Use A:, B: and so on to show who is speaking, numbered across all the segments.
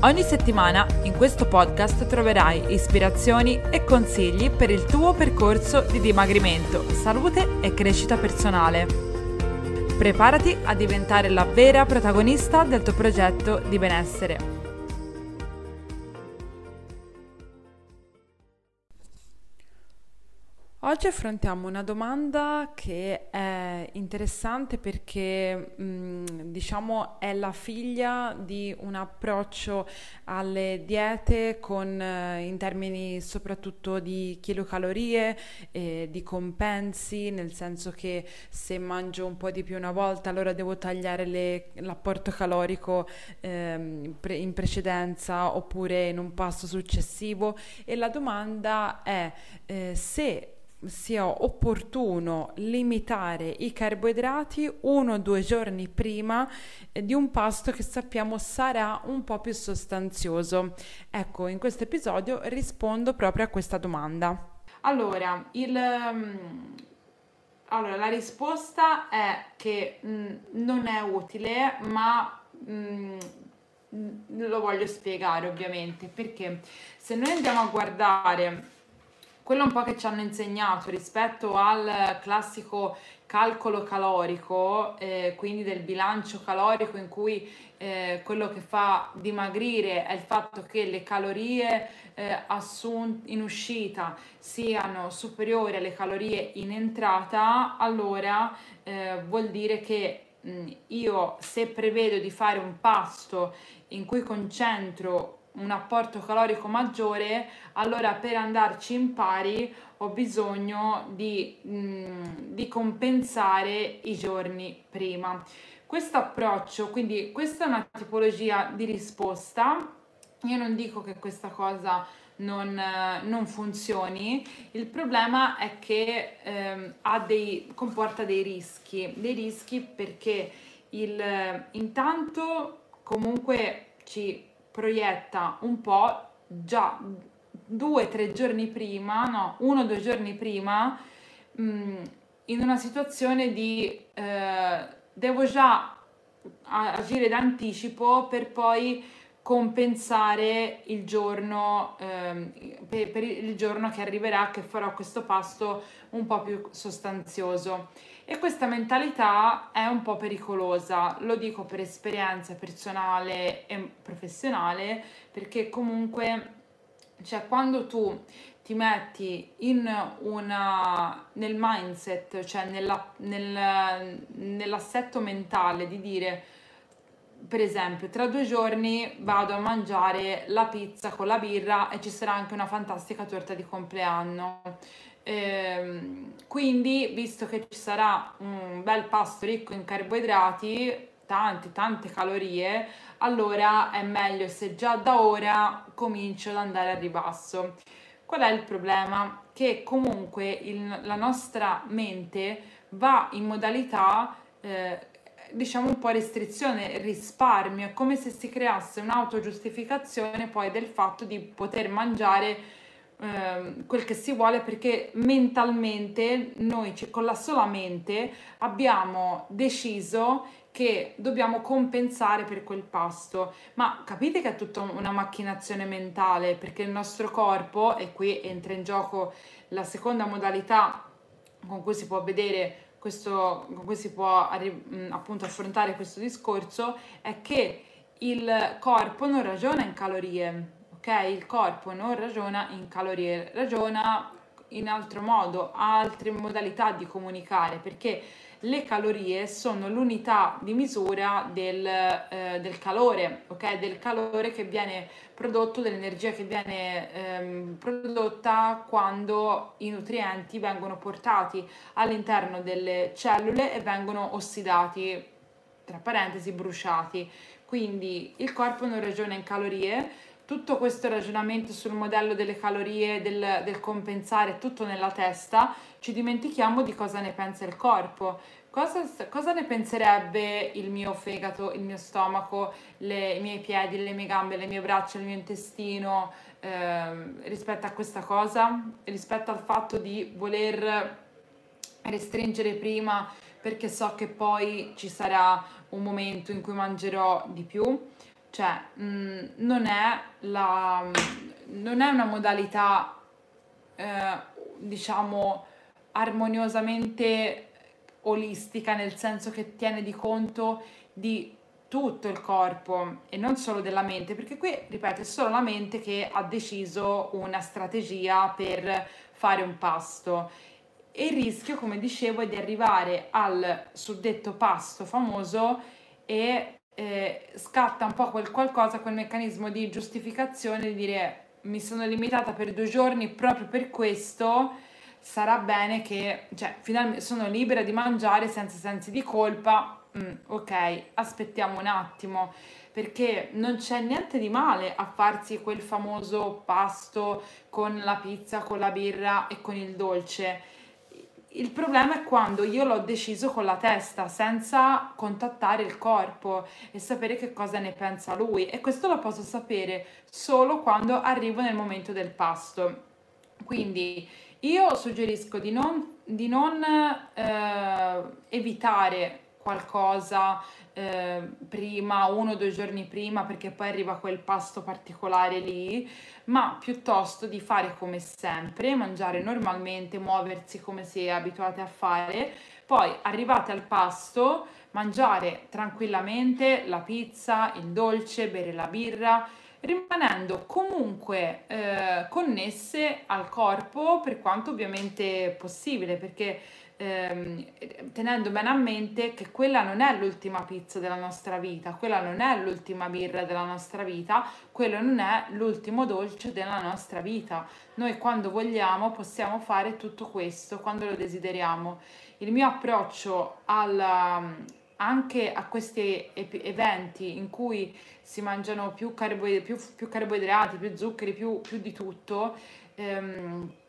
A: Ogni settimana in questo podcast troverai ispirazioni e consigli per il tuo percorso di dimagrimento, salute e crescita personale. Preparati a diventare la vera protagonista del tuo progetto di benessere. Oggi affrontiamo una domanda che è interessante perché mh, diciamo è la figlia di un approccio alle diete con, eh, in termini soprattutto di chilocalorie e di compensi, nel senso che se mangio un po' di più una volta allora devo tagliare le, l'apporto calorico eh, in precedenza oppure in un passo successivo. E la domanda è eh, se sia opportuno limitare i carboidrati uno o due giorni prima eh, di un pasto che sappiamo sarà un po' più sostanzioso. Ecco, in questo episodio rispondo proprio a questa domanda. Allora, il, um, allora la risposta è che mh, mm, non è utile, ma mh, mm, lo voglio spiegare ovviamente perché se noi andiamo a guardare quello un po' che ci hanno insegnato rispetto al classico calcolo calorico, eh, quindi del bilancio calorico in cui eh, quello che fa dimagrire è il fatto che le calorie eh, assunte in uscita siano superiori alle calorie in entrata, allora eh, vuol dire che mh, io se prevedo di fare un pasto in cui concentro un apporto calorico maggiore, allora per andarci in pari ho bisogno di, mh, mm, di compensare i giorni prima. Questo approccio, quindi questa è una tipologia di risposta. Io non dico che questa cosa non, non funzioni, il problema è che eh, dei, comporta dei rischi, dei rischi perché il, intanto comunque ci proietta un po' già due o tre giorni prima, no, uno o due giorni prima, mh, mm, in una situazione di eh, devo già agire d'anticipo per poi compensare il giorno, ehm, per, per il giorno che arriverà che farò questo pasto un po' più sostanzioso. E questa mentalità è un po' pericolosa, lo dico per esperienza personale e professionale, perché comunque, cioè quando tu ti metti una, nel mindset, cioè nella, nel, nell'assetto mentale di dire, per esempio, tra due giorni vado a mangiare la pizza con la birra e ci sarà anche una fantastica torta di compleanno Ehm, quindi, visto che ci sarà un bel pasto ricco in carboidrati, tante, tante calorie, allora è meglio se già da ora comincio ad andare a ribasso. Qual è il problema? Che comunque il, la nostra mente va in modalità eh, diciamo un po' restrizione, risparmio, è come se si creasse un'autogiustificazione poi del fatto di poter mangiare Ehm, quel che si vuole perché mentalmente noi con la sola mente abbiamo deciso che dobbiamo compensare per quel pasto. Ma capite che è tutta una macchinazione mentale? Perché il nostro corpo e qui entra in gioco la seconda modalità con cui si può vedere questo, con cui si può appunto affrontare questo discorso è che il corpo non ragiona in calorie ok? Il corpo non ragiona in calorie, ragiona in altro modo, ha altre modalità di comunicare perché le calorie sono l'unità di misura del, eh, del calore, ok? Del calore che viene prodotto, dell'energia che viene ehm, prodotta quando i nutrienti vengono portati all'interno delle cellule e vengono ossidati, tra parentesi, bruciati. Quindi il corpo non ragiona in calorie, tutto questo ragionamento sul modello delle calorie, del, del compensare, tutto nella testa, ci dimentichiamo di cosa ne pensa il corpo. Cosa, cosa, ne penserebbe il mio fegato, il mio stomaco, le, i miei piedi, le mie gambe, le mie braccia, il mio intestino eh, rispetto a questa cosa? Rispetto al fatto di voler restringere prima perché so che poi ci sarà un momento in cui mangerò di più? Cioè, mh, mm, non, è la, non è una modalità, eh, diciamo, armoniosamente olistica, nel senso che tiene di conto di tutto il corpo e non solo della mente, perché qui, ripeto, è solo la mente che ha deciso una strategia per fare un pasto. E il rischio, come dicevo, è di arrivare al suddetto pasto famoso e eh, scatta un po' quel qualcosa, quel meccanismo di giustificazione di dire mi sono limitata per due giorni proprio per questo sarà bene che, cioè, finalmente sono libera di mangiare senza sensi di colpa. Mm, ok, aspettiamo un attimo, perché non c'è niente di male a farsi quel famoso pasto con la pizza, con la birra e con il dolce. Il problema è quando io l'ho deciso con la testa, senza contattare il corpo e sapere che cosa ne pensa lui. E questo lo posso sapere solo quando arrivo nel momento del pasto. Quindi io suggerisco di non, di non eh, evitare qualcosa eh, prima, uno o due giorni prima, perché poi arriva quel pasto particolare lì, ma piuttosto di fare come sempre, mangiare normalmente, muoversi come si è abituati a fare, poi arrivate al pasto, mangiare tranquillamente la pizza, il dolce, bere la birra rimanendo comunque eh, connesse al corpo per quanto ovviamente possibile, perché ehm, tenendo bene a mente che quella non è l'ultima pizza della nostra vita, quella non è l'ultima birra della nostra vita, quello non è l'ultimo dolce della nostra vita. Noi quando vogliamo possiamo fare tutto questo, quando lo desideriamo. Il mio approccio alla, anche a questi eventi in cui si mangiano più, carboid- più, più carboidrati, più zuccheri, più, più di tutto, ehm, eh,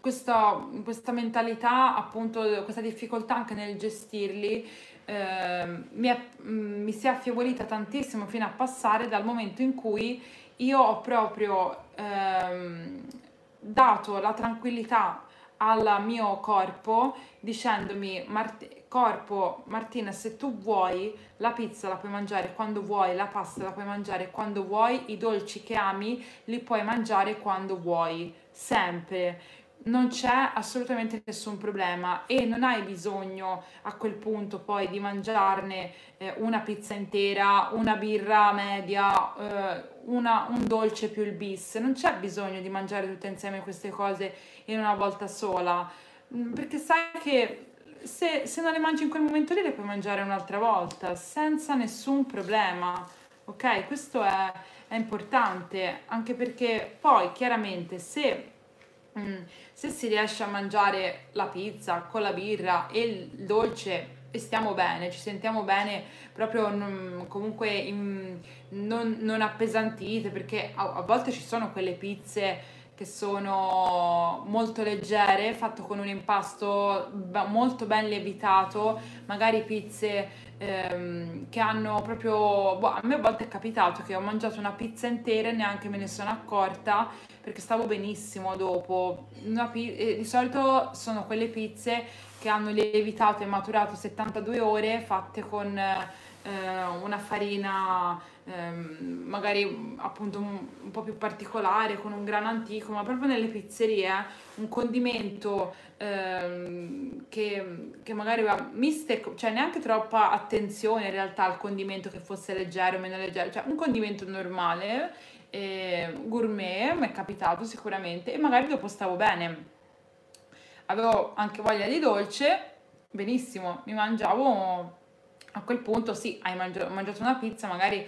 A: questa, questa, mentalità, appunto, questa difficoltà anche nel gestirli, eh, mi, è, mi si è affievolita tantissimo fino a passare dal momento in cui io ho proprio ehm, dato la tranquillità al mio corpo dicendomi Mart- corpo Martina se tu vuoi la pizza la puoi mangiare quando vuoi la pasta la puoi mangiare quando vuoi i dolci che ami li puoi mangiare quando vuoi sempre non c'è assolutamente nessun problema e non hai bisogno a quel punto poi di mangiarne eh, una pizza intera, una birra media, eh, una, un dolce più il bis. Non c'è bisogno di mangiare tutte insieme queste cose in una volta sola, mm, perché sai che se, se non le mangi in quel momento lì le puoi mangiare un'altra volta senza nessun problema. Ok, questo è, è importante anche perché poi chiaramente se Mm, se si riesce a mangiare la pizza con la birra e il dolce e stiamo bene, ci sentiamo bene proprio non, comunque in, non, non, appesantite perché a, a, volte ci sono quelle pizze che sono molto leggere, fatto con un impasto molto ben lievitato, magari pizze ehm, che hanno proprio... Boh, a me a volte è capitato che ho mangiato una pizza intera e neanche me ne sono accorta perché stavo benissimo dopo. Pi- di solito sono quelle pizze che hanno lievitato e maturato 72 ore fatte con eh, una farina eh, magari appunto un, un, po' più particolare con un grano antico, ma proprio nelle pizzerie un condimento eh, che, che, magari va miste, cioè neanche troppa attenzione in realtà al condimento che fosse leggero o meno leggero, cioè un condimento normale eh, gourmet, mi è capitato sicuramente, e magari dopo stavo bene. Avevo anche voglia di dolce, benissimo, mi mangiavo a quel punto, sì, hai mangiato una pizza, magari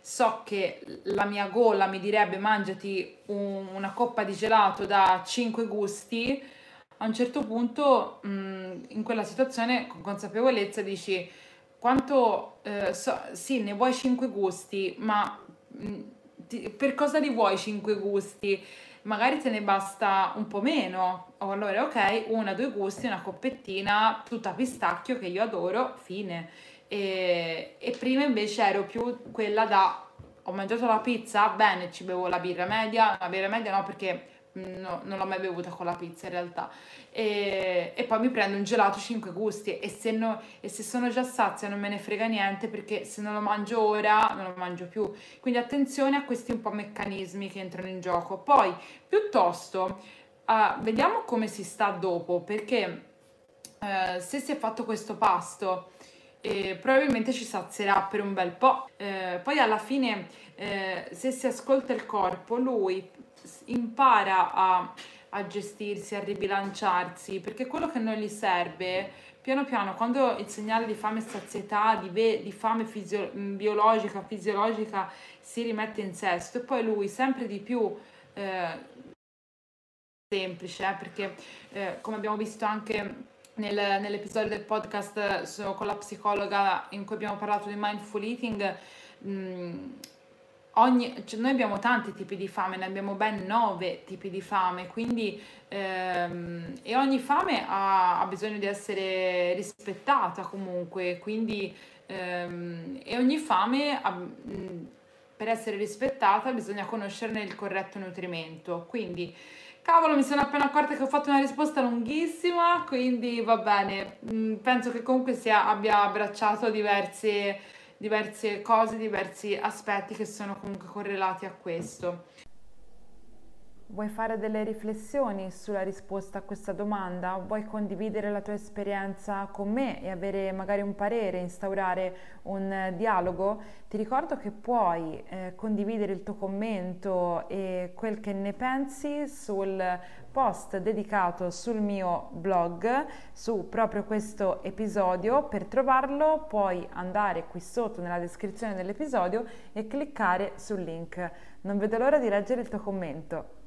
A: so che la mia gola mi direbbe mangiati un, una coppa di gelato da 5 gusti, a un certo punto mh, in quella situazione con consapevolezza dici quanto eh, so, sì ne vuoi 5 gusti ma mh, ti, per cosa li vuoi 5 gusti? Magari te ne basta un po' meno. O allora, ok, una, due gusti, una coppettina, tutta pistacchio che io adoro, fine. E, e prima invece ero più quella da ho mangiato la pizza, bene, ci bevo la birra media, la birra media no perché mm, no, non l'ho mai bevuta con la pizza in realtà. E, e poi mi prendo un gelato 5 gusti e se, no, e se sono già sazia non me ne frega niente perché se non lo mangio ora non lo mangio più. Quindi attenzione a questi un po' meccanismi che entrano in gioco. Poi piuttosto uh, vediamo come si sta dopo perché uh, se si è fatto questo pasto e probabilmente ci sazierà per un bel po'. Eh, poi alla fine, eh, se si ascolta il corpo, lui impara a, a, gestirsi, a ribilanciarsi, perché quello che non gli serve, piano piano, quando il segnale di fame e sazietà, di, ve- di fame fisio- biologica, fisiologica, si rimette in sesto, e poi lui sempre di più... Eh, semplice, eh, perché eh, come abbiamo visto anche nel, nell'episodio del podcast so, con la psicologa in cui abbiamo parlato di mindful eating, mh, mm, ogni, cioè noi abbiamo tanti tipi di fame, ne abbiamo ben nove tipi di fame, quindi ehm, e ogni fame ha, ha, bisogno di essere rispettata comunque, quindi ehm, e ogni fame ha, mh, mm, per essere rispettata bisogna conoscerne il corretto nutrimento, quindi Cavolo, mi sono appena accorta che ho fatto una risposta lunghissima, quindi va bene. Mm, penso che comunque sia, abbia abbracciato diverse, diverse cose, diversi aspetti che sono comunque correlati a questo. Vuoi fare delle riflessioni sulla risposta a questa domanda? Vuoi condividere la tua esperienza con me e avere magari un parere, instaurare un dialogo? Ti ricordo che puoi eh, condividere il tuo commento e quel che ne pensi sul post dedicato sul mio blog su proprio questo episodio. Per trovarlo puoi andare qui sotto nella descrizione dell'episodio e cliccare sul link. Non vedo l'ora di leggere il tuo commento.